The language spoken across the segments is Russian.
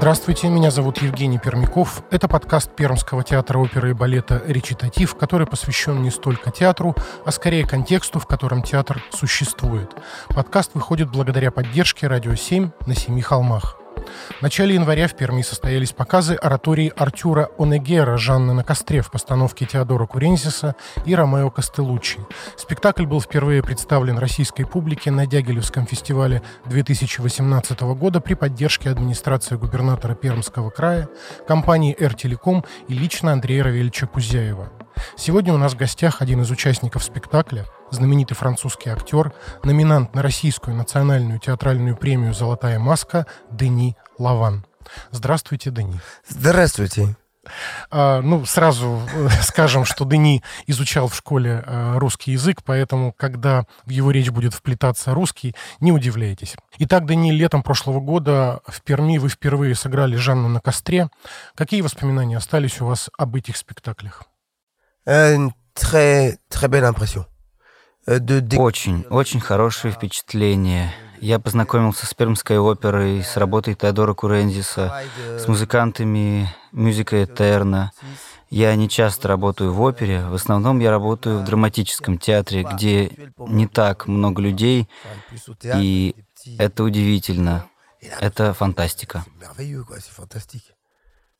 Здравствуйте, меня зовут Евгений Пермяков. Это подкаст Пермского театра оперы и балета «Речитатив», который посвящен не столько театру, а скорее контексту, в котором театр существует. Подкаст выходит благодаря поддержке «Радио 7» на Семи холмах. В начале января в Перми состоялись показы оратории Артюра Онегера «Жанна на костре» в постановке Теодора Куренсиса и Ромео Костелуччи. Спектакль был впервые представлен российской публике на Дягилевском фестивале 2018 года при поддержке администрации губернатора Пермского края, компании «Эр-Телеком» и лично Андрея Равельевича Кузяева. Сегодня у нас в гостях один из участников спектакля, знаменитый французский актер, номинант на Российскую национальную театральную премию «Золотая маска» Дени Лаван. Здравствуйте, Дени. Здравствуйте. А, ну, сразу э, скажем, что Дени изучал в школе а, русский язык, поэтому, когда в его речь будет вплетаться русский, не удивляйтесь. Итак, Дени, летом прошлого года в Перми вы впервые сыграли Жанну на костре. Какие воспоминания остались у вас об этих спектаклях? Très, très belle impression. Очень, очень хорошее впечатление. Я познакомился с Пермской оперой, с работой Теодора Курензиса, с музыкантами Мюзика Этерна. Я не часто работаю в опере, в основном я работаю в драматическом театре, где не так много людей, и это удивительно. Это фантастика.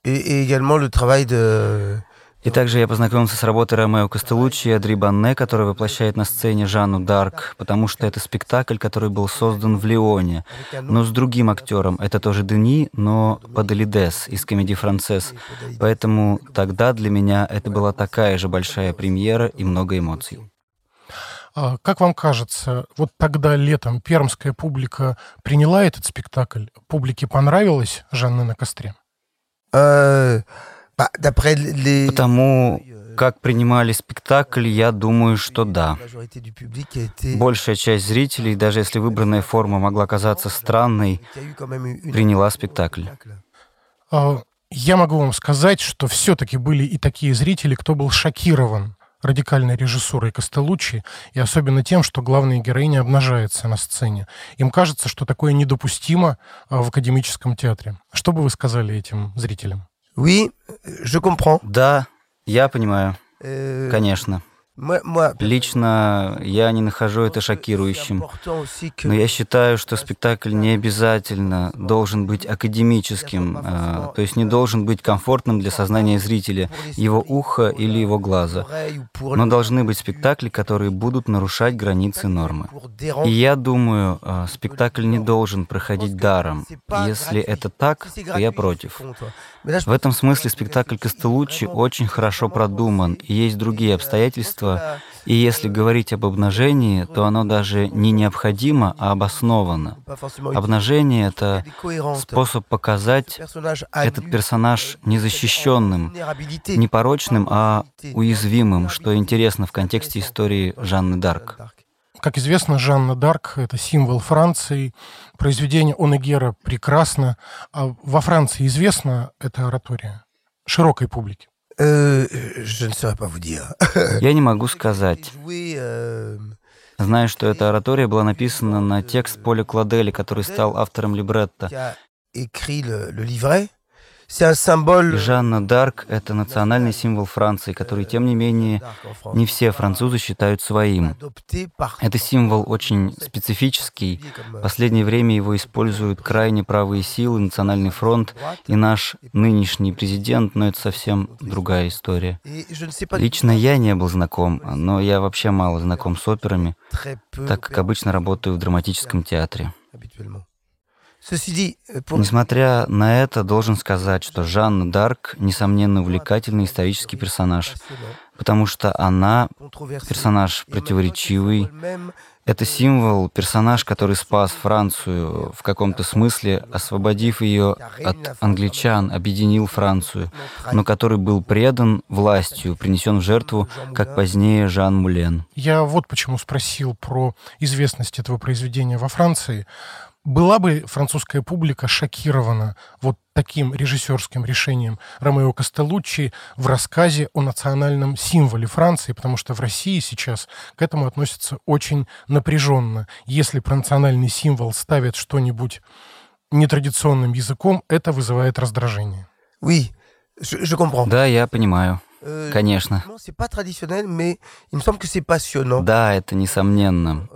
Et également le travail de и также я познакомился с работой Ромео Костелуччи и Адри Банне, который воплощает на сцене Жанну Дарк, потому что это спектакль, который был создан в Лионе, но с другим актером. Это тоже Дени, но Падалидес из комедии «Францесс». Поэтому тогда для меня это была такая же большая премьера и много эмоций. А как вам кажется, вот тогда летом пермская публика приняла этот спектакль? Публике понравилось «Жанна на костре»? Потому как принимали спектакль, я думаю, что да. Большая часть зрителей, даже если выбранная форма могла казаться странной, приняла спектакль. А, я могу вам сказать, что все-таки были и такие зрители, кто был шокирован радикальной режиссурой Костелуччи и особенно тем, что главная героиня обнажается на сцене. Им кажется, что такое недопустимо а, в академическом театре. Что бы вы сказали этим зрителям? Oui, je comprends. Да, я понимаю. Euh, Конечно. Лично я не нахожу это шокирующим, но я считаю, что спектакль не обязательно должен быть академическим, а, то есть не должен быть комфортным для сознания зрителя, его уха или его глаза, но должны быть спектакли, которые будут нарушать границы нормы. И я думаю, а, спектакль не должен проходить даром. Если это так, то я против. В этом смысле спектакль Костелуччи очень хорошо продуман, и есть другие обстоятельства, искусство, и если говорить об обнажении, то оно даже не необходимо, а обосновано. Обнажение — это способ показать этот персонаж незащищенным, непорочным, а уязвимым, что интересно в контексте истории Жанны Дарк. Как известно, Жанна Дарк — это символ Франции. Произведение Онегера прекрасно. А во Франции известна эта оратория широкой публике? Я не могу сказать. Знаю, что эта оратория была написана на текст Поля Кладели, который стал автором либретто. Жанна Дарк — это национальный символ Франции, который, тем не менее, не все французы считают своим. Это символ очень специфический. В последнее время его используют крайне правые силы, Национальный фронт и наш нынешний президент, но это совсем другая история. Лично я не был знаком, но я вообще мало знаком с операми, так как обычно работаю в драматическом театре. Euh, Несмотря на это, должен сказать, что Жанна Дарк, несомненно, увлекательный исторический персонаж, потому что она персонаж противоречивый, это символ, персонаж, который спас Францию в каком-то смысле, освободив ее от англичан, объединил Францию, но который был предан властью, принесен в жертву, как позднее Жан Мулен. Я вот почему спросил про известность этого произведения во Франции. Была бы французская публика шокирована вот таким режиссерским решением Ромео Костелуччи в рассказе о национальном символе Франции, потому что в России сейчас к этому относятся очень напряженно. Если про национальный символ ставят что-нибудь нетрадиционным языком, это вызывает раздражение. Oui, je, je comprends. Да, я понимаю. Euh, Конечно. Да, это несомненно.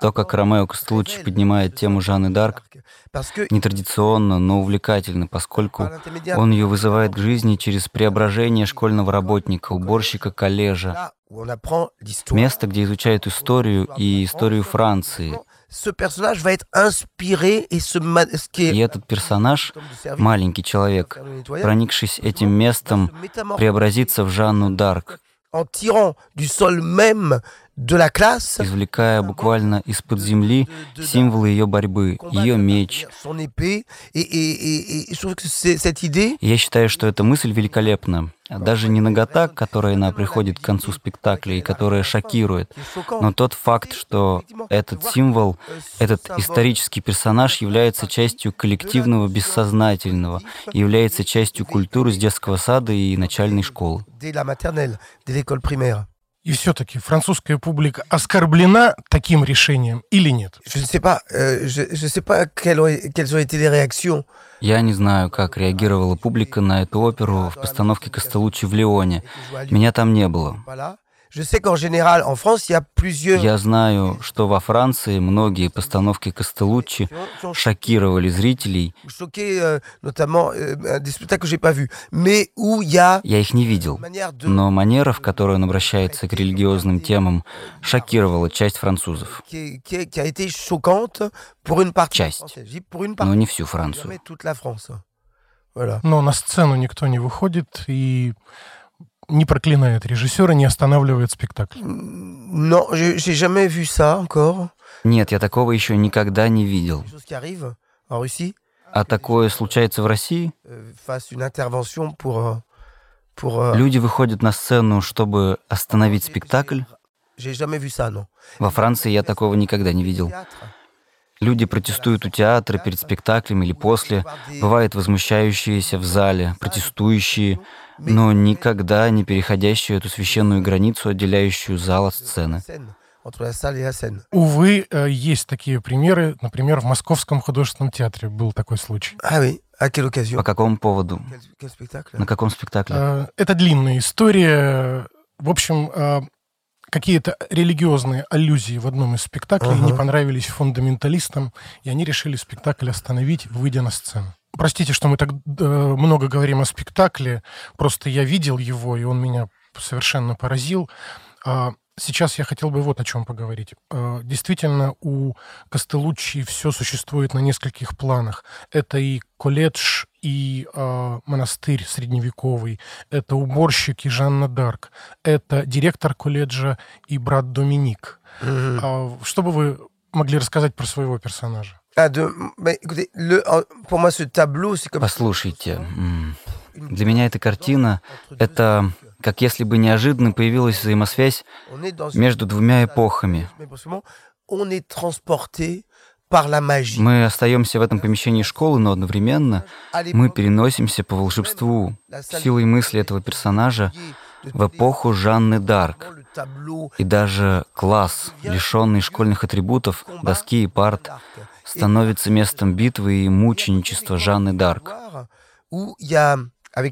То, как Ромео Костелуччи поднимает тему Жанны Дарк, нетрадиционно, но увлекательно, поскольку он ее вызывает к жизни через преображение школьного работника, уборщика коллежа, место, где изучают историю и историю Франции. Ce personnage va être inspiré et se ma- ce qui est И этот персонаж, маленький человек, проникшись этим местом, преобразится в Жанну Дарк, en tirant du sol même извлекая буквально из-под земли символы ее борьбы, ее меч. Я считаю, что эта мысль великолепна. Даже не нагота, к которой она приходит к концу спектакля и которая шокирует, но тот факт, что этот символ, этот исторический персонаж является частью коллективного бессознательного, является частью культуры с детского сада и начальной школы. И все-таки французская публика оскорблена таким решением или нет? Euh. Я не знаю, как реагировала публика на эту оперу в постановке Костелуччи в Лионе. Меня там не было. Voilà. Je sais qu'en général, en France, il y a plusieurs Я знаю, что во Франции многие постановки Костелуччи шокировали зрителей. euh, euh, Я их не видел. Но манера, в которой он обращается к религиозным темам, шокировала часть французов. Часть. Но не всю Францию. Но на сцену никто не выходит и не проклинает режиссера, не останавливает спектакль. Non, j'ai jamais vu ça encore. Нет, я такого еще никогда не видел. А такое случается в России? pour euh, euh, Люди выходят на сцену, чтобы остановить спектакль. Во Франции я такого никогда не видел. Люди протестуют у театра перед спектаклем или после. Бывают возмущающиеся в зале, протестующие, но никогда не переходящие эту священную границу, отделяющую зал от сцены. Увы, э, есть такие примеры. Например, в Московском художественном театре был такой случай. Quelle occasion По какому поводу? На каком спектакле? Э, Это длинная история. В общем, э, какие-то религиозные аллюзии в одном из спектаклей Ага. не понравились фундаменталистам, и они решили спектакль остановить, выйдя на сцену. Простите, что мы так э, много говорим о спектакле, просто я видел его, и он меня совершенно поразил. А Сейчас я хотел бы вот о чем поговорить. Э, Действительно, у Костелуччи все существует на нескольких планах. Это и колледж, и э, монастырь средневековый, это уборщик и Жанна Дарк, это директор колледжа и брат Доминик. Mhm. А Что бы вы могли рассказать про своего персонажа? C'est comme Послушайте, для меня эта картина — это как если бы неожиданно появилась взаимосвязь между двумя эпохами. On est transporté. Мы остаемся в этом помещении школы, но одновременно мы переносимся по волшебству, силой мысли этого персонажа в эпоху Жанны Дарк. И даже класс, лишенный школьных атрибутов, доски и парт, становится местом битвы и мученичества Жанны Дарк. А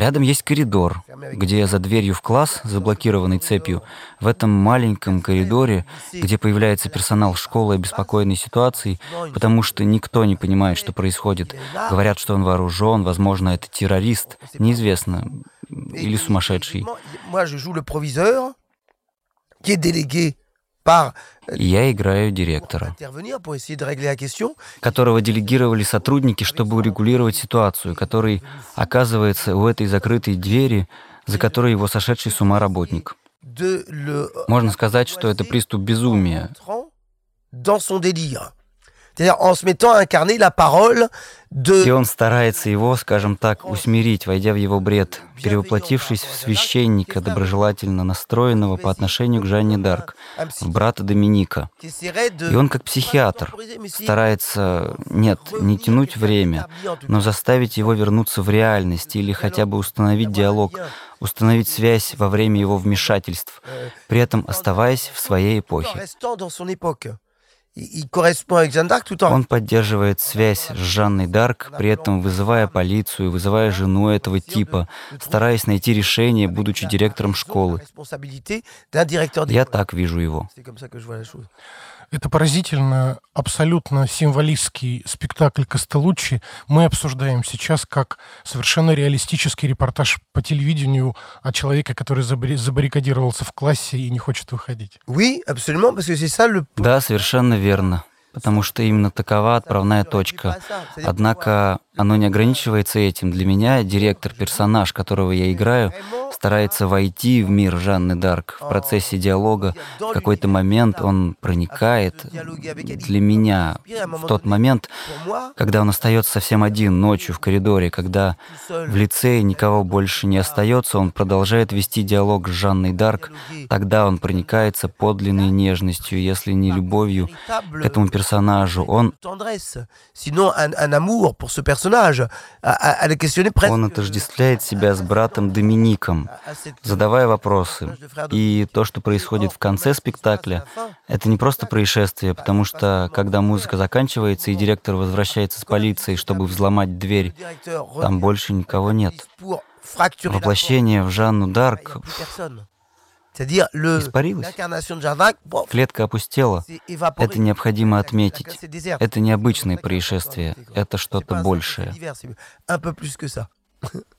рядом есть коридор, где за дверью в класс, заблокированной цепью, в этом маленьком коридоре, где появляется персонал школы обеспокоенной ситуацией, потому что никто не понимает, что происходит. Говорят, что он вооружен, возможно, это террорист, неизвестно, или сумасшедший. Moi, je joue le proviseur qui est délégué par И я играю директора, которого делегировали сотрудники, чтобы урегулировать ситуацию, который оказывается у этой закрытой двери, за которой его сошедший с ума работник. Можно сказать, что это приступ безумия. И он старается его, скажем так, усмирить, войдя в его бред, перевоплотившись в священника, доброжелательно настроенного по отношению к Жанне Дарк, в брата Доминика. И он, как психиатр, старается, нет, не тянуть время, но заставить его вернуться в реальность или хотя бы установить диалог, установить связь во время его вмешательств, при этом оставаясь в своей эпохе. Он поддерживает связь с Жанной Дарк, при этом вызывая полицию, вызывая жену этого типа, стараясь найти решение, будучи директором школы. Я так вижу его. Это поразительно, абсолютно символистский спектакль Костелуччи мы обсуждаем сейчас как совершенно реалистический репортаж по телевидению о человеке, который забаррикадировался в классе и не хочет выходить. Да, совершенно верно потому что именно такова отправная точка. Однако оно не ограничивается этим. Для меня директор, персонаж, которого я играю, старается войти в мир Жанны Дарк. В процессе диалога в какой-то момент он проникает для меня в тот момент, когда он остается совсем один ночью в коридоре, когда в лицее никого больше не остается, он продолжает вести диалог с Жанной Дарк, тогда он проникается подлинной нежностью, если не любовью к этому персонажу. Он он отождествляет себя с братом Домиником, задавая вопросы. И то, что происходит в конце спектакля, это не просто происшествие, потому что когда музыка заканчивается и директор возвращается с полицией, чтобы взломать дверь, там больше никого нет. Воплощение в Жанну Дарк испарилась. Клетка опустела. Это необходимо отметить. Это необычное происшествие. Это что-то большее.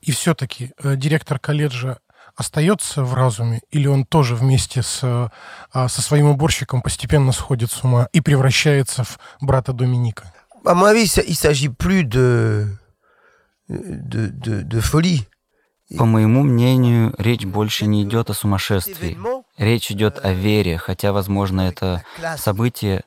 И все-таки э, директор колледжа остается в разуме, или он тоже вместе с, а, со своим уборщиком постепенно сходит с ума и превращается в брата Доминика? À mon avis, il s'agit plus de, de, de, de folie. По моему мнению, речь больше не идет о сумасшествии. Речь идет о вере, хотя, возможно, это событие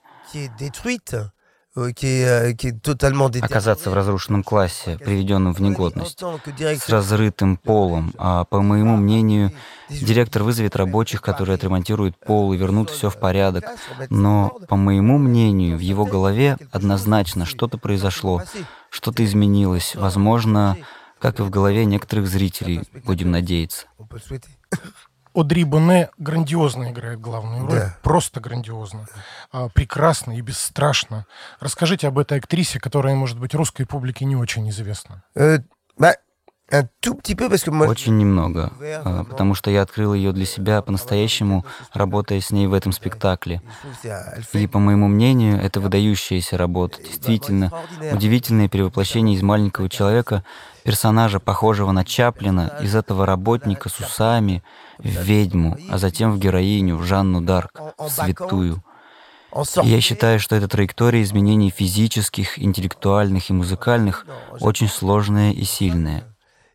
оказаться в разрушенном классе, приведенном в негодность, с разрытым полом. А по моему мнению, директор вызовет рабочих, которые отремонтируют пол и вернут все в порядок. Но, по моему мнению, в его голове однозначно что-то произошло, что-то изменилось. Возможно, как и в голове некоторых зрителей, будем надеяться. Одри Боне грандиозно играет главную роль, да. просто грандиозно, а, прекрасно и бесстрашно. Расскажите об этой актрисе, которая, может быть, русской публике не очень известна. Э, очень немного, а, потому что я открыл ее для себя по-настоящему, работая с ней в этом спектакле. И, по моему мнению, это выдающаяся работа. Действительно, удивительное перевоплощение из маленького человека, персонажа, похожего на Чаплина, из этого работника с усами, в ведьму, а затем в героиню, в Жанну Дарк, в святую. И я считаю, что эта траектория изменений физических, интеллектуальных и музыкальных очень сложная и сильная.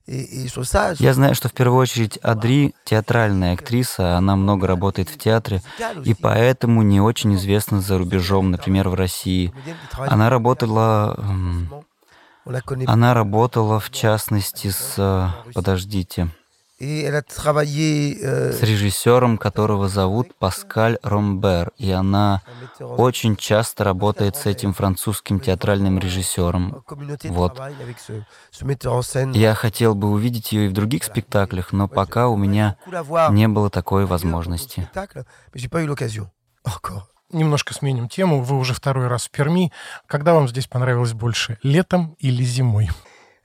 Я знаю, что в первую очередь Адри — театральная актриса, она много работает в театре, и поэтому не очень известна за рубежом, например, в России. Она работала... Она работала, в частности, с... Подождите. Euh, с режиссером, которого зовут Паскаль Ромбер, и она очень часто работает с этим французским театральным режиссером. Вот. Я хотел бы увидеть ее и в других спектаклях, но пока у меня не было такой возможности. Немножко сменим тему. Вы уже второй раз в Перми. Когда вам здесь понравилось больше, летом или зимой?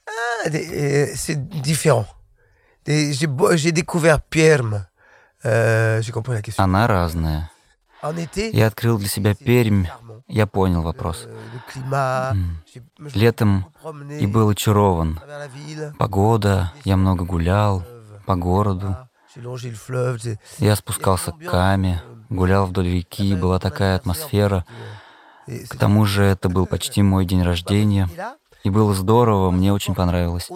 Ah, euh, c'est différent. J'ai découvert Perm. Euh, j'ai compris la question. Она разная. Я открыл для себя Пермь. Я понял вопрос. Euh, Летом и был очарован. Погода, я много гулял по городу. Я спускался к Каме, гулял вдоль реки, была такая атмосфера. К тому же это был почти мой день рождения. И было здорово, мне очень понравилось.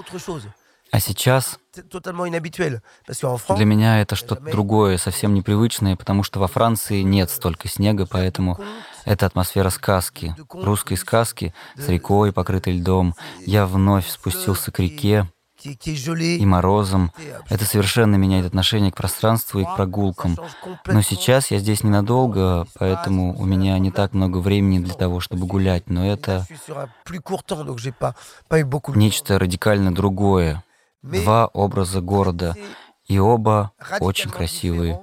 А сейчас для меня это что-то другое, совсем непривычное, потому что во Франции нет столько снега, поэтому это атмосфера сказки, русской сказки с рекой, покрытой льдом. Я вновь спустился к реке, и морозом. Это совершенно меняет отношение к пространству и к прогулкам. Но сейчас я здесь ненадолго, поэтому у меня не так много времени для того, чтобы гулять. Но это нечто радикально другое. Два образа города, и оба очень красивые.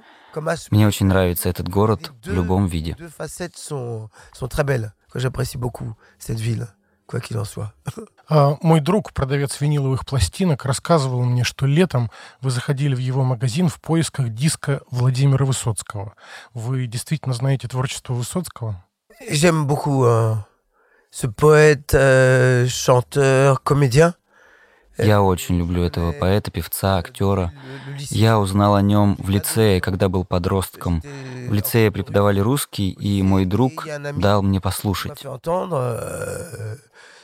Мне очень нравится этот город в любом виде. А, мой друг, продавец виниловых пластинок, рассказывал мне, что летом вы заходили в его магазин в поисках диска Владимира Высоцкого. Вы действительно знаете творчество Высоцкого? J'aime beaucoup euh, ce poète, euh, chanteur, comédien. Я очень люблю этого поэта, певца, актера. Я узнал о нем в лицее, когда был подростком. В лицее преподавали русский, и мой друг дал мне послушать.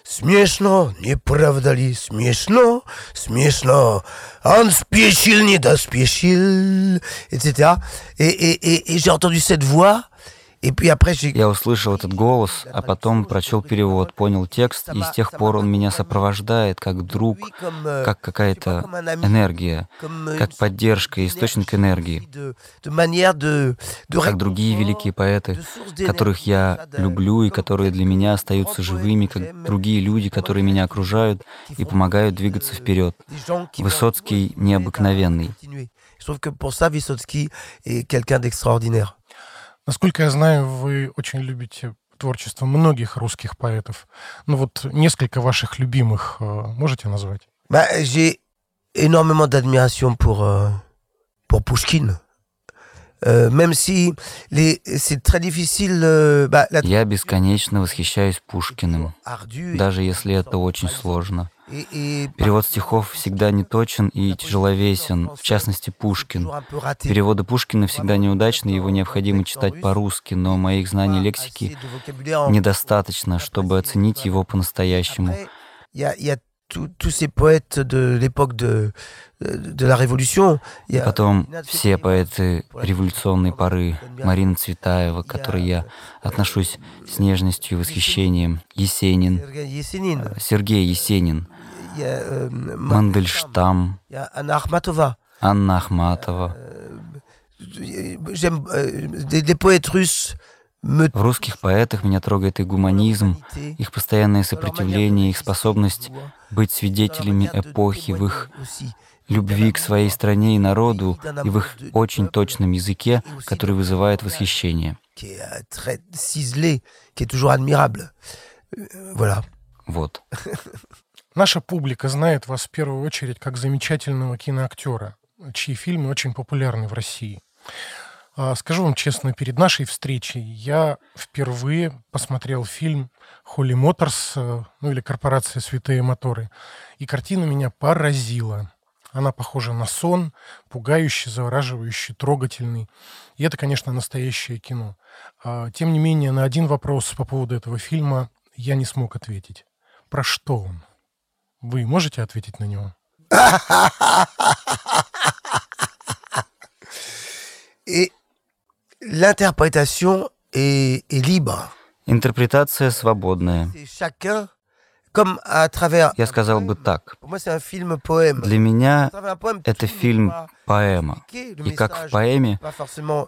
Смешно, не правда ли, смешно, смешно. Он спешил, не доспешил, etc. Et, et, et, et j'ai entendu cette voix, я услышал этот голос, а потом прочел перевод, понял текст, и с тех пор он меня сопровождает как друг, как какая-то энергия, как поддержка, источник энергии, как другие великие поэты, которых я люблю и которые для меня остаются живыми, как другие люди, которые меня окружают и помогают двигаться вперед. Высоцкий необыкновенный. Je trouve que pour ça, Vysotsky est quelqu'un d'extraordinaire. Насколько я знаю, вы очень любите творчество многих русских поэтов. Ну вот несколько ваших любимых э, можете назвать? Bah, j'ai énormément d'admiration pour, euh, pour Pushkin. Euh, même si c'est très difficile, euh, bah, la... Я бесконечно восхищаюсь Пушкиным, даже если это очень сложно. Перевод стихов всегда неточен и тяжеловесен, в частности Пушкин. Переводы Пушкина всегда неудачны, его необходимо читать по-русски, но моих знаний лексики недостаточно, чтобы оценить его по-настоящему tous ces poètes de l'époque de, de la Révolution. И потом все поэты революционной поры, Марина Цветаева, к которой я отношусь с нежностью и восхищением, Есенин, Сергей Есенин, Мандельштам, Анна Ахматова. Анна Ахматова. J'aime des poètes russes в русских поэтах меня трогает и гуманизм, их постоянное сопротивление, их способность быть свидетелями эпохи в их любви к своей стране и народу и в их очень точном языке, который вызывает восхищение. Вот. Наша публика знает вас в первую очередь как замечательного киноактера, чьи фильмы очень популярны в России. А, скажу вам честно, перед нашей встречей я впервые посмотрел фильм «Холли Моторс», э, ну или «Корпорация Святые Моторы», и картина меня поразила. Она похожа на сон, пугающий, завораживающий, трогательный. И это, конечно, настоящее кино. А, тем не менее, на один вопрос по поводу этого фильма я не смог ответить. Про что он? Вы можете ответить на него? И l'interprétation est, est libre. Интерпретация свободная. Я сказал бы так. Для меня это фильм-поэма. И как в поэме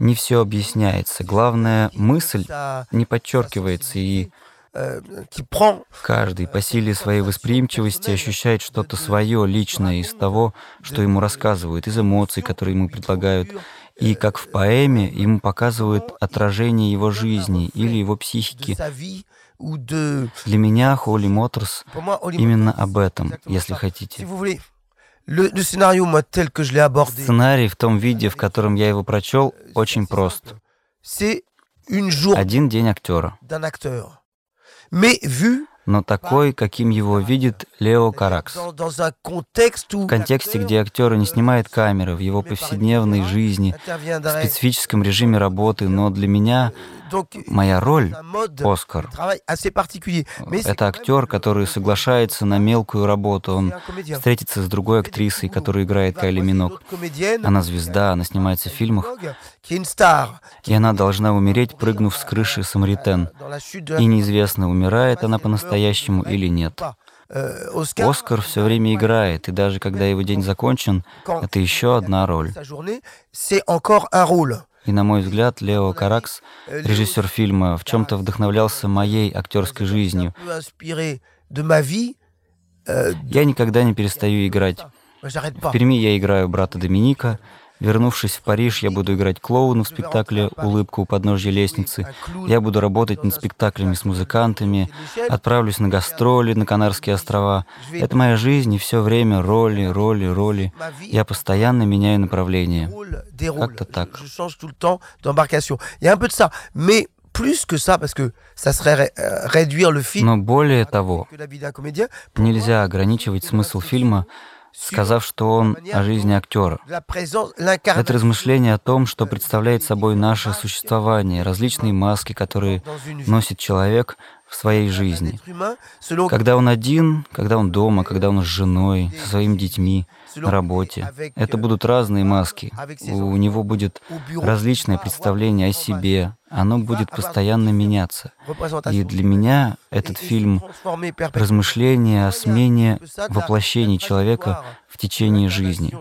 не все объясняется. Главная мысль не подчеркивается, и euh, каждый по силе своей восприимчивости ощущает что-то свое, личное из того, что ему рассказывают, из эмоций, которые ему предлагают, и как в поэме ему показывают отражение его жизни или его психики. Для меня Холли Моторс именно об этом, если хотите. Сценарий в том виде, в котором я его прочел, очень прост. Один день актера но такой, каким его видит Лео Каракс. В контексте, где актер не снимает камеры, в его повседневной жизни, в специфическом режиме работы, но для меня моя роль — Оскар. Это актер, который соглашается на мелкую работу. Он встретится с другой актрисой, которая играет Кайли Минок. Она звезда, она снимается в фильмах. И она должна умереть, прыгнув с крыши Самаритен. И неизвестно, умирает она по-настоящему или нет. Оскар все время играет, и даже когда его день закончен, это еще одна роль. И, на мой взгляд, Лео Каракс, режиссер фильма, в чем-то вдохновлялся моей актерской жизнью. Я никогда не перестаю играть. В Перми я играю брата Доминика, Вернувшись в Париж, я буду играть клоуна в спектакле «Улыбка у подножья лестницы». Я буду работать над спектаклями с музыкантами, отправлюсь на гастроли на Канарские острова. Это моя жизнь, и все время роли, роли, роли. Я постоянно меняю направление. Как-то так. plus que ça, parce que ça serait réduire le film. Но более того, нельзя ограничивать смысл фильма сказав, что он о жизни актера. Это размышление о том, что представляет собой наше существование, различные маски, которые носит человек в своей жизни. Когда он один, когда он дома, когда он с женой, со своими детьми, на работе. Это будут разные маски. У него будет различное представление о себе. Оно будет постоянно меняться. И для меня этот фильм — размышление о смене воплощений человека в течение жизни.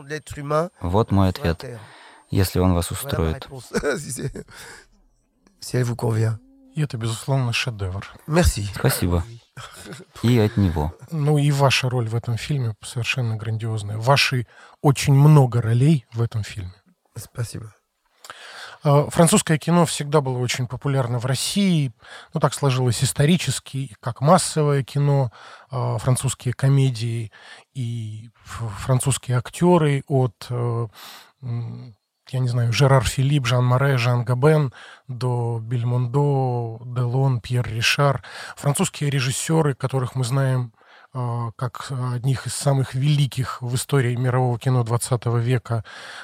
Вот мой ответ, если он вас устроит. И это, безусловно, шедевр. Merci. Спасибо. И от него. Ну и ваша роль в этом фильме совершенно грандиозная. Ваши очень много ролей в этом фильме. Спасибо. А, французское кино всегда было очень популярно в России. Ну, так сложилось исторически, как массовое кино, а, французские комедии и французские актеры от э, я не знаю, Жерар Филипп, Жан Море, Жан Габен, до Бельмондо, Делон, Пьер Ришар. Французские режиссеры, которых мы знаем э, как одних из самых великих в истории мирового кино 20 века.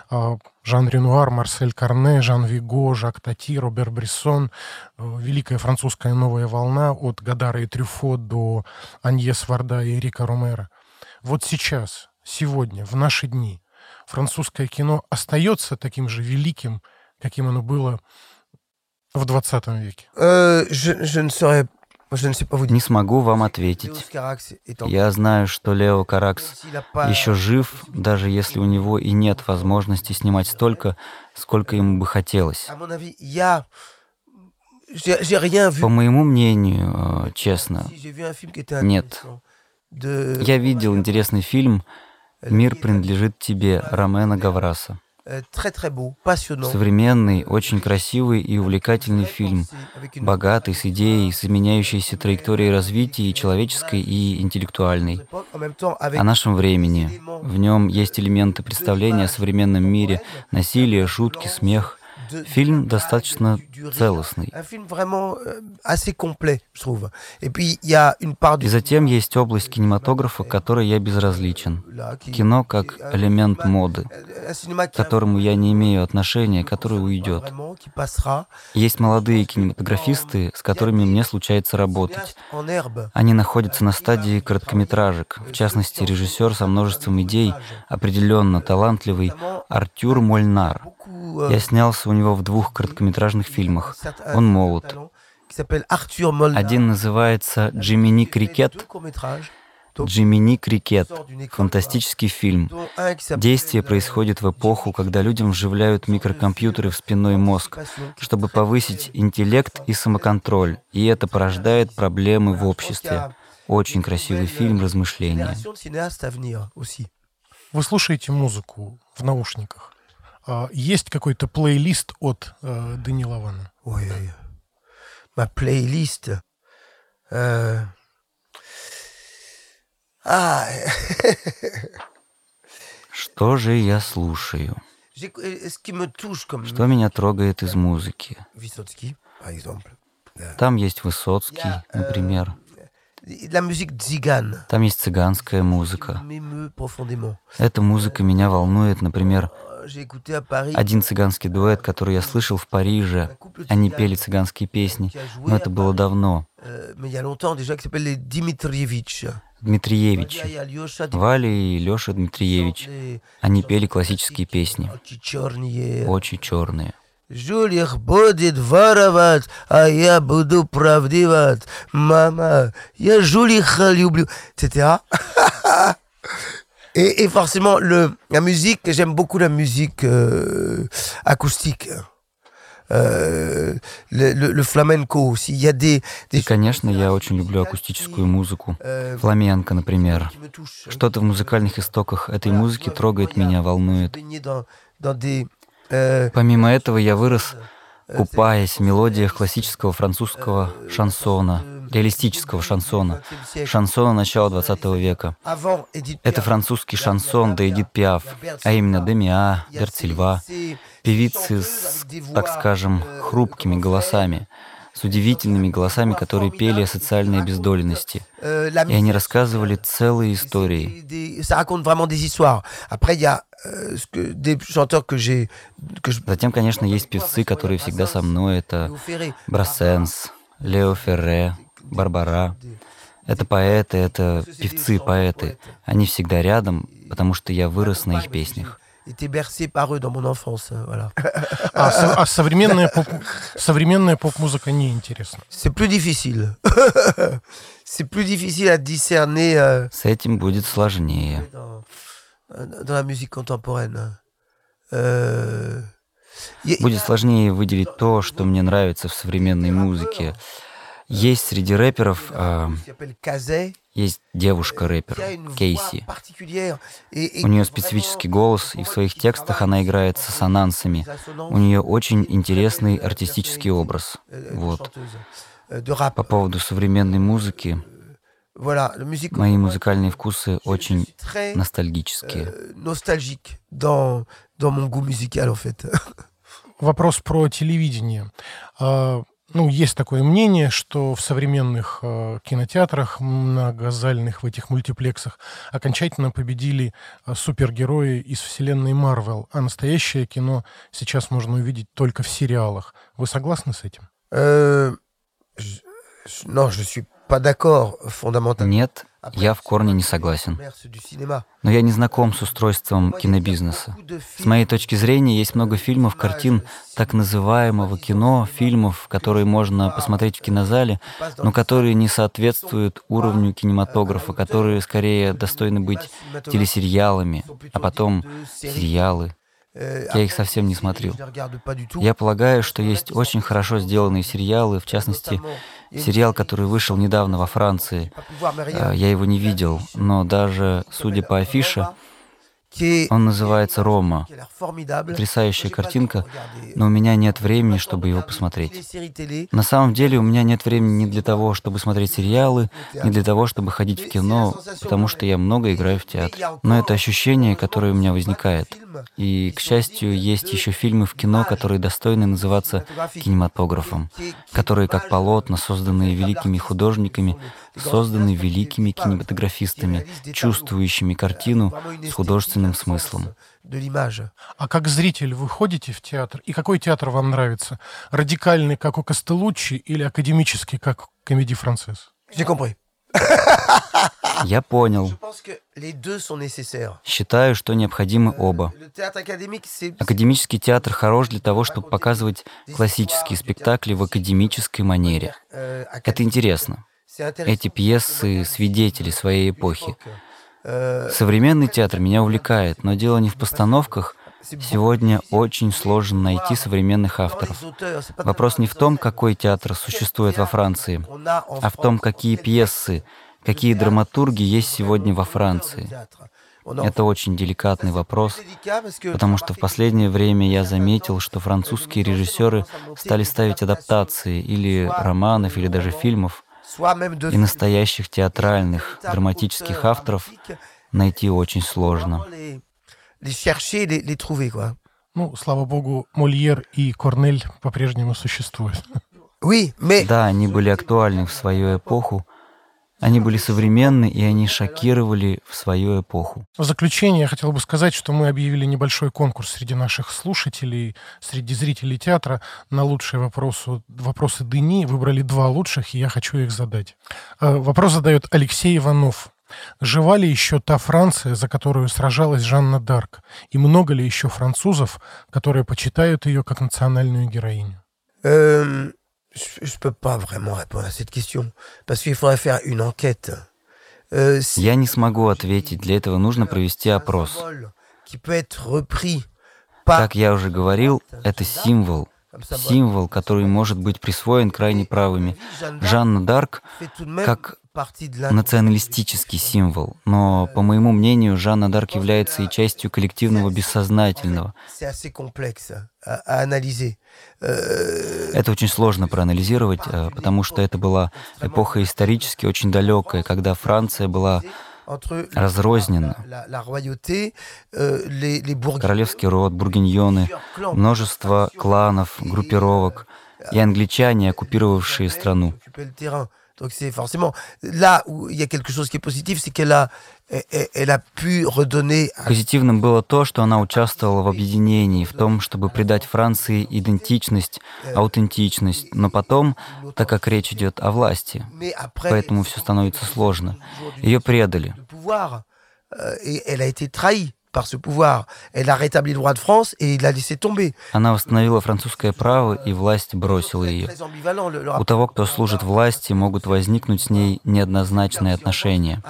Э, Жан Ренуар, Марсель Карне, Жан Виго, Жак Тати, Робер Брессон. Э, великая французская новая волна от Гадара и Трюфо до Аньес Варда и Эрика Ромера. Вот сейчас, сегодня, в наши дни – французское кино остается таким же великим, каким оно было в 20 веке? Э, не смогу вам ответить. Я знаю, что Лео Каракс еще жив, даже если у него и нет возможности снимать столько, сколько ему бы хотелось. По моему мнению, э, честно, нет. Я видел интересный фильм, «Мир принадлежит тебе» Ромена Гавраса. Э, Современный, очень красивый и увлекательный фильм, богатый, с идеей, с изменяющейся траекторией развития и человеческой, и интеллектуальной. О нашем времени. В нем есть элементы представления о современном мире, насилие, шутки, смех. Фильм достаточно целостный. И затем есть область кинематографа, которой я безразличен. Кино как элемент моды, к которому я не имею отношения, который уйдет. Есть молодые кинематографисты, с которыми мне случается работать. Они находятся на стадии короткометражек, в частности, режиссер со множеством идей, определенно талантливый Артюр Мольнар. Я снялся у него в двух короткометражных фильмах. Он молод. Один называется «Джимини Крикет», Джимини Крикет. Фантастический фильм. Действие происходит в эпоху, когда людям вживляют микрокомпьютеры в спинной мозг, чтобы повысить интеллект и самоконтроль, и это порождает проблемы в обществе. Очень красивый фильм размышления. Вы слушаете музыку в наушниках? А, есть какой-то плейлист от э, Дани Лавана? Ой, ой, ma плейлист. Э... А... Что же я слушаю? Э, Что меня трогает из музыки? Там есть Высоцкий, э, например. Там есть цыганская музыка. Эта музыка меня волнует, например, один цыганский дуэт, который я слышал в Париже. Они пели цыганские песни, но это было давно. Дмитриевич. Валя и Леша Дмитриевич. Они пели классические песни. Очень черные. Жулих будет воровать, а я буду правдивать. Мама, я жулиха люблю. Etc. Et, et, forcément, le, la musique, j'aime beaucoup la musique euh, acoustique. Euh, le, le, le flamenco aussi. Il y a des, des... И, конечно, я очень люблю акустическую музыку. Фламенко, например. Что-то в музыкальных истоках этой музыки трогает меня, волнует. Помимо этого, я вырос, купаясь в мелодиях классического французского шансона, реалистического шансона, шансона начала XX века. Это французский шансон де Эдит Пиаф, а именно Демиа, Берцельва, певицы с, так скажем, хрупкими голосами, с удивительными голосами, которые пели о социальной обездоленности. И они рассказывали целые истории. Затем, конечно, есть певцы, которые всегда со мной. Это Брассенс, Лео Ферре, Барбара. Это поэты, это певцы-поэты. Они всегда рядом, потому что я вырос на их песнях été bercé par eux dans mon enfance. Voilà. А, а современная, поп, современная поп-музыка не интересна? C'est plus difficile. C'est plus difficile à discerner. Euh, С этим будет сложнее. Dans, dans la musique contemporaine. Euh, будет сложнее выделить то, что мне нравится в современной музыке. Есть среди рэперов э, есть девушка-рэпер Кейси. У нее специфический голос, и в своих текстах она играет с ассонансами. У нее очень интересный артистический образ. Вот. По поводу современной музыки, мои музыкальные вкусы очень ностальгические. Вопрос про телевидение. Ну, есть такое мнение, что в современных э, кинотеатрах, многозальных в этих мультиплексах, окончательно победили э, супергерои из вселенной Марвел, а настоящее кино сейчас можно увидеть только в сериалах. Вы согласны с этим? Э, non, je d'accord fondamentalement. Нет, я в корне не согласен. Но я не знаком с устройством кинобизнеса. С моей точки зрения, есть много фильмов, картин так называемого кино, фильмов, которые можно посмотреть в кинозале, но которые не соответствуют уровню кинематографа, которые скорее достойны быть телесериалами, а потом сериалы. Я их совсем не смотрел. Я полагаю, что есть очень хорошо сделанные сериалы, в частности, сериал, который вышел недавно во Франции. А, я его не видел, но даже, судя по афише, он называется «Рома». Потрясающая картинка, но у меня нет времени, чтобы его посмотреть. На самом деле у меня нет времени ни для того, чтобы смотреть сериалы, ни для того, чтобы ходить в кино, потому что я много играю в театре. Но это ощущение, которое у меня возникает. И, к счастью, есть еще фильмы в кино, которые достойны называться кинематографом, которые, как полотна, созданные великими художниками, созданы великими кинематографистами, чувствующими картину с художественным смыслом. А как зритель вы ходите в театр? И какой театр вам нравится? Радикальный, как у Костелуччи, или академический, как у Комедий Францесс? Я понял. Считаю, что необходимы оба. Академический театр хорош для того, чтобы показывать классические спектакли в академической манере. Это интересно. Эти пьесы — свидетели своей эпохи. Современный театр меня увлекает, но дело не в постановках. Сегодня очень сложно найти современных авторов. Вопрос не в том, какой театр существует во Франции, а в том, какие пьесы, какие драматурги есть сегодня во Франции. Это очень деликатный вопрос, потому что в последнее время я заметил, что французские режиссеры стали ставить адаптации или романов, или даже фильмов, и настоящих театральных, драматических авторов найти очень сложно. Ну, слава богу, Мольер и Корнель по-прежнему существуют. Да, они были актуальны в свою эпоху, они были современны, и они шокировали в свою эпоху. В заключение я хотел бы сказать, что мы объявили небольшой конкурс среди наших слушателей, среди зрителей театра на лучшие вопросы, вопросы Дени. Выбрали два лучших, и я хочу их задать. Э, вопрос задает Алексей Иванов. Жива ли еще та Франция, за которую сражалась Жанна Дарк? И много ли еще французов, которые почитают ее как национальную героиню? Эм, je ne peux pas vraiment répondre à cette question, parce qu'il faudrait faire une enquête. Euh, Я не смогу ответить, для этого нужно провести опрос. Как я уже говорил, это символ, символ, который может быть присвоен крайне правыми. Жанна Дарк, как националистический символ, но, по моему мнению, Жанна Дарк является и частью коллективного бессознательного. Это очень сложно проанализировать, потому что это была эпоха исторически очень далекая, когда Франция была разрозненно. Королевский род, бургиньоны, множество кланов, группировок и англичане, оккупировавшие страну. Donc c'est forcément là où il y a quelque chose qui est positif, c'est qu'elle a, elle a pu redonner. Позитивным было то, что она участвовала в объединении, в том, чтобы придать Франции идентичность, аутентичность. Но потом, так как речь идет о власти, поэтому все становится сложно. Ее предали par ce pouvoir. Elle a rétabli le droit de France et il a laissé tomber. Она восстановила французское право, и власть бросила ее. У того, кто служит власти, могут возникнуть с ней неоднозначные отношения.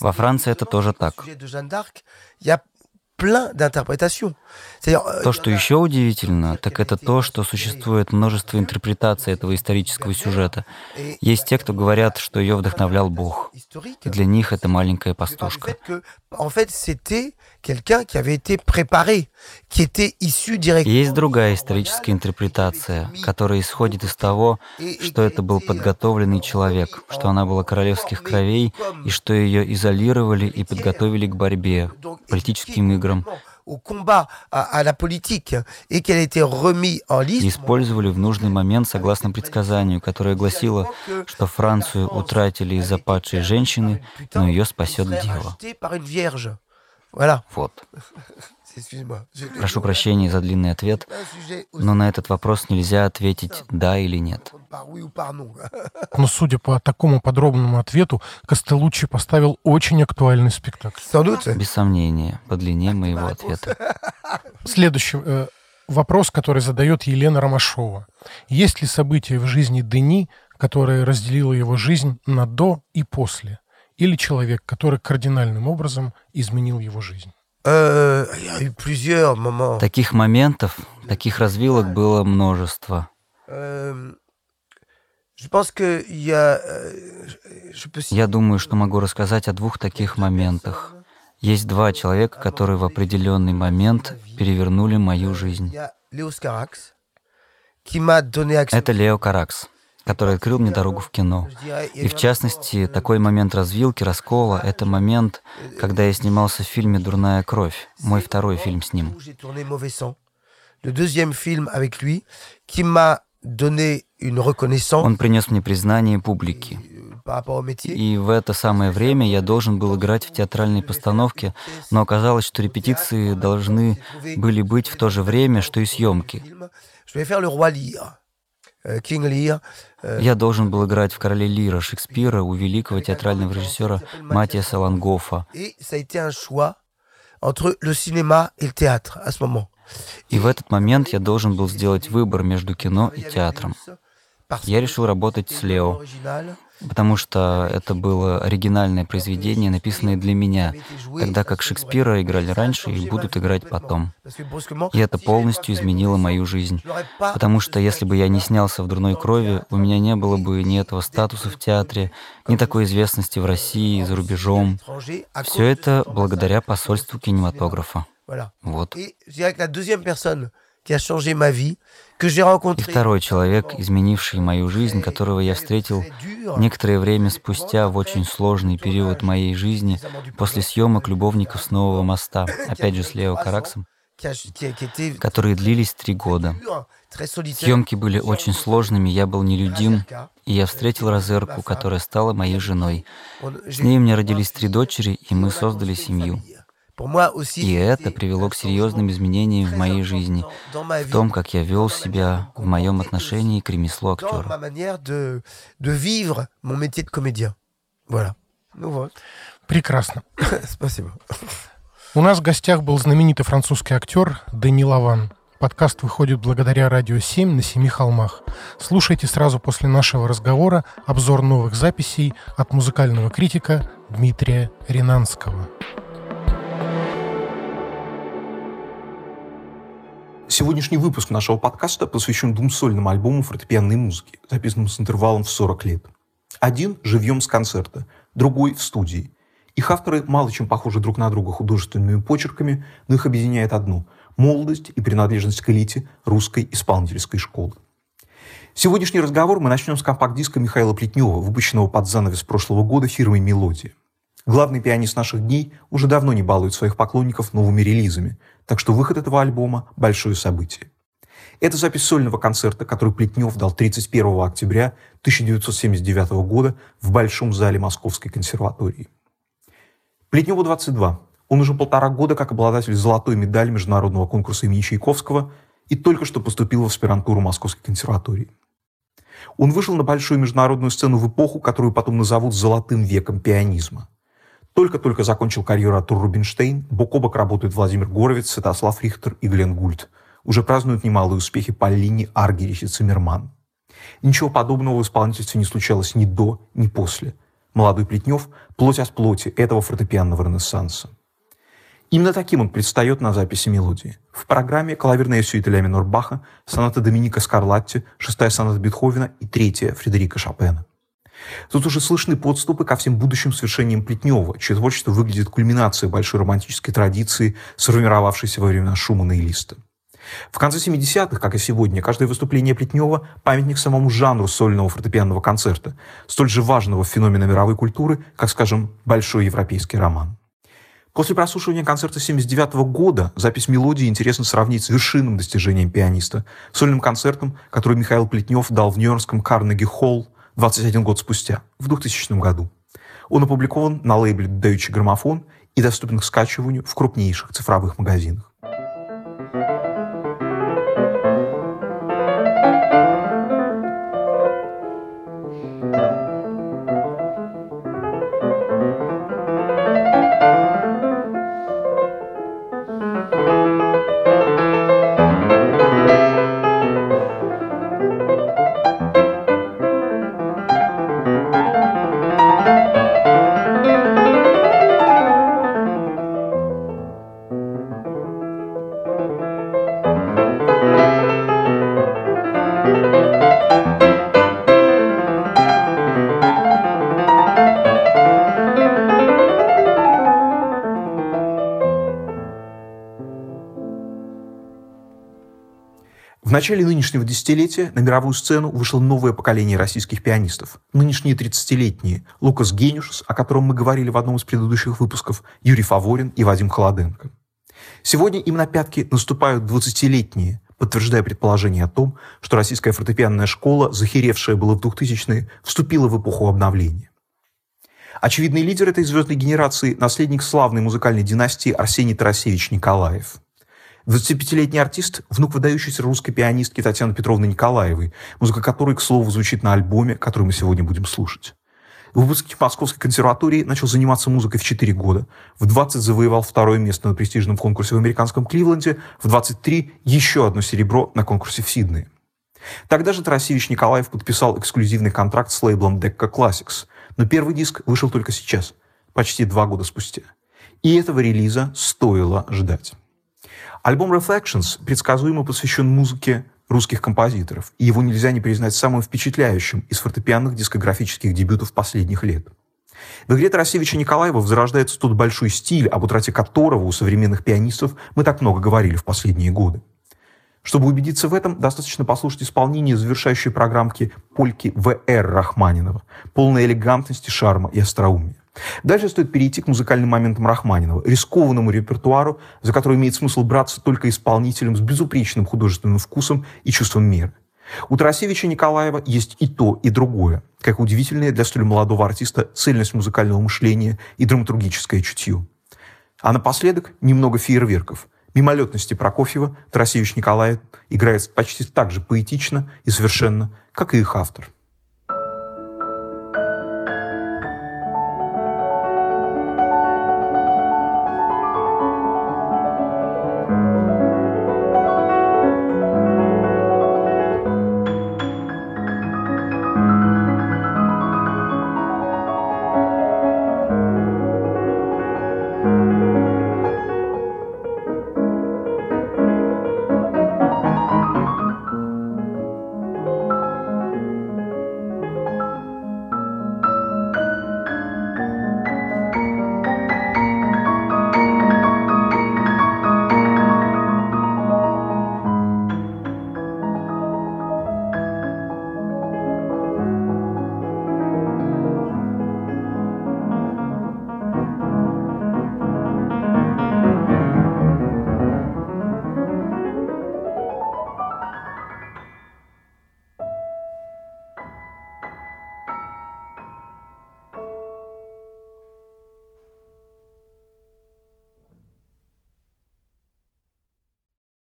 Во Франции это тоже так. То, что еще удивительно, так это то, что существует множество интерпретаций этого исторического сюжета. Есть те, кто говорят, что ее вдохновлял Бог. И для них это маленькая пастушка. Есть другая историческая интерпретация, которая исходит из того, что это был подготовленный человек, что она была королевских кровей, и что ее изолировали и подготовили к борьбе, политическим играм, использовали в нужный момент согласно предсказанию, которое гласило, что Францию утратили из-за падшей женщины, но ее спасет Дева. Вот. Прошу прощения за длинный ответ, но на этот вопрос нельзя ответить «да» или «нет». Но судя по такому подробному ответу, Костелуччи поставил очень актуальный спектакль. Без сомнения, по длине моего ответа. Следующий э, вопрос, который задает Елена Ромашова. Есть ли события в жизни Дени, которое разделило его жизнь на «до» и «после»? Или человек, который кардинальным образом изменил его жизнь? Э, таких моментов, таких развилок было множество. Эм, я думаю, что могу рассказать о двух таких моментах. Есть два человека, которые в определенный момент перевернули мою жизнь. Это Лео Каракс который открыл мне дорогу в кино. И в частности, такой момент развилки, раскола — это момент, когда я снимался в фильме «Дурная кровь», мой второй фильм с ним. Он принес мне признание публики. И в это самое время я должен был играть в театральной постановке, но оказалось, что репетиции должны были быть в то же время, что и съемки. Я должен был играть в «Короле Лира» Шекспира у великого театрального режиссера Матиаса Лангофа. И в этот момент я должен был сделать выбор между кино и театром. Я решил работать с Лео потому что это было оригинальное произведение, написанное для меня, тогда как Шекспира играли раньше и будут играть потом. И это полностью изменило мою жизнь, потому что если бы я не снялся в «Дурной крови», у меня не было бы ни этого статуса в театре, ни такой известности в России, за рубежом. Все это благодаря посольству кинематографа. Вот. И второй человек, изменивший мою жизнь, которого я встретил некоторое время спустя в очень сложный период моей жизни после съемок «Любовников с Нового моста», опять же с Лео Караксом, которые длились три года. Съемки были очень сложными, я был нелюдим, и я встретил Розерку, которая стала моей женой. С ней у меня родились три дочери, и мы создали семью. И это привело к серьезным изменениям в моей жизни, в том, как я вел себя в моем отношении к ремеслу актера. Прекрасно. Спасибо. У нас в гостях был знаменитый французский актер Дени Лаван. Подкаст выходит благодаря «Радио 7» на Семи холмах. Слушайте сразу после нашего разговора обзор новых записей от музыкального критика Дмитрия Ринанского. Сегодняшний выпуск нашего подкаста посвящен двум сольным альбомам фортепианной музыки, записанным с интервалом в 40 лет. Один живьем с концерта, другой в студии. Их авторы мало чем похожи друг на друга художественными почерками, но их объединяет одно – молодость и принадлежность к элите русской исполнительской школы. Сегодняшний разговор мы начнем с компакт-диска Михаила Плетнева, выпущенного под занавес прошлого года фирмой «Мелодия». Главный пианист наших дней уже давно не балует своих поклонников новыми релизами, так что выход этого альбома – большое событие. Это запись сольного концерта, который Плетнев дал 31 октября 1979 года в Большом зале Московской консерватории. Плетневу 22. Он уже полтора года как обладатель золотой медали международного конкурса имени Чайковского и только что поступил в аспирантуру Московской консерватории. Он вышел на большую международную сцену в эпоху, которую потом назовут «золотым веком пианизма». Только-только закончил карьеру Артур Рубинштейн, бок о бок работают Владимир Горовец, Святослав Рихтер и Глен Гульд – уже празднуют немалые успехи Поллини, Аргерич и Циммерман. Ничего подобного в исполнительстве не случалось ни до, ни после. Молодой Плетнев – плоть от плоти этого фортепианного ренессанса. Именно таким он предстает на записи мелодии. В программе клавирная сюита ля минор Баха, соната Доминика Скарлатти, шестая соната Бетховена и третья Фредерика Шопена. Тут уже слышны подступы ко всем будущим свершениям Плетнева, чье творчество выглядит кульминацией большой романтической традиции, сформировавшейся во времена Шумана и Листа. В конце 70-х, как и сегодня, каждое выступление Плетнева – памятник самому жанру сольного фортепианного концерта, столь же важного феномена мировой культуры, как, скажем, большой европейский роман. После прослушивания концерта 79 года запись мелодии интересно сравнить с вершинным достижением пианиста, сольным концертом, который Михаил Плетнев дал в Нью-Йоркском Карнеги-Холл 21 год спустя, в 2000 году. Он опубликован на лейбле Deutsche Grammophon и доступен к скачиванию в крупнейших цифровых магазинах. Начале нынешнего десятилетия на мировую сцену вышло новое поколение российских пианистов. Нынешние 30-летние Лукас Генюшес, о котором мы говорили в одном из предыдущих выпусков, Юрий Фаворин и Вадим Холоденко. Сегодня им на пятки наступают 20-летние, подтверждая предположение о том, что российская фортепианная школа, захеревшая было в 2000-е, вступила в эпоху обновления. Очевидный лидер этой звездной генерации – наследник славной музыкальной династии Арсений Тарасевич Николаев – 25-летний артист – внук выдающейся русской пианистки Татьяны Петровны Николаевой, музыка которой, к слову, звучит на альбоме, который мы сегодня будем слушать. Выпускник Московской консерватории начал заниматься музыкой в 4 года. В 20 завоевал второе место на престижном конкурсе в американском Кливленде, в 23 еще одно серебро на конкурсе в Сиднее. Тогда же Тарасевич Николаев подписал эксклюзивный контракт с лейблом Decca Classics, но первый диск вышел только сейчас, почти два года спустя. И этого релиза стоило ждать. Альбом Reflections предсказуемо посвящен музыке русских композиторов, и его нельзя не признать самым впечатляющим из фортепианных дискографических дебютов последних лет. В игре Тарасевича Николаева возрождается тот большой стиль, об утрате которого у современных пианистов мы так много говорили в последние годы. Чтобы убедиться в этом, достаточно послушать исполнение завершающей программки польки В.Р. Рахманинова, полной элегантности, шарма и остроумия. Дальше стоит перейти к музыкальным моментам Рахманинова, рискованному репертуару, за который имеет смысл браться только исполнителем с безупречным художественным вкусом и чувством меры. У Тарасевича Николаева есть и то, и другое, как удивительная для столь молодого артиста цельность музыкального мышления и драматургическое чутье. А напоследок немного фейерверков. Мимолетности Прокофьева Тарасевич Николаев играет почти так же поэтично и совершенно, как и их автор –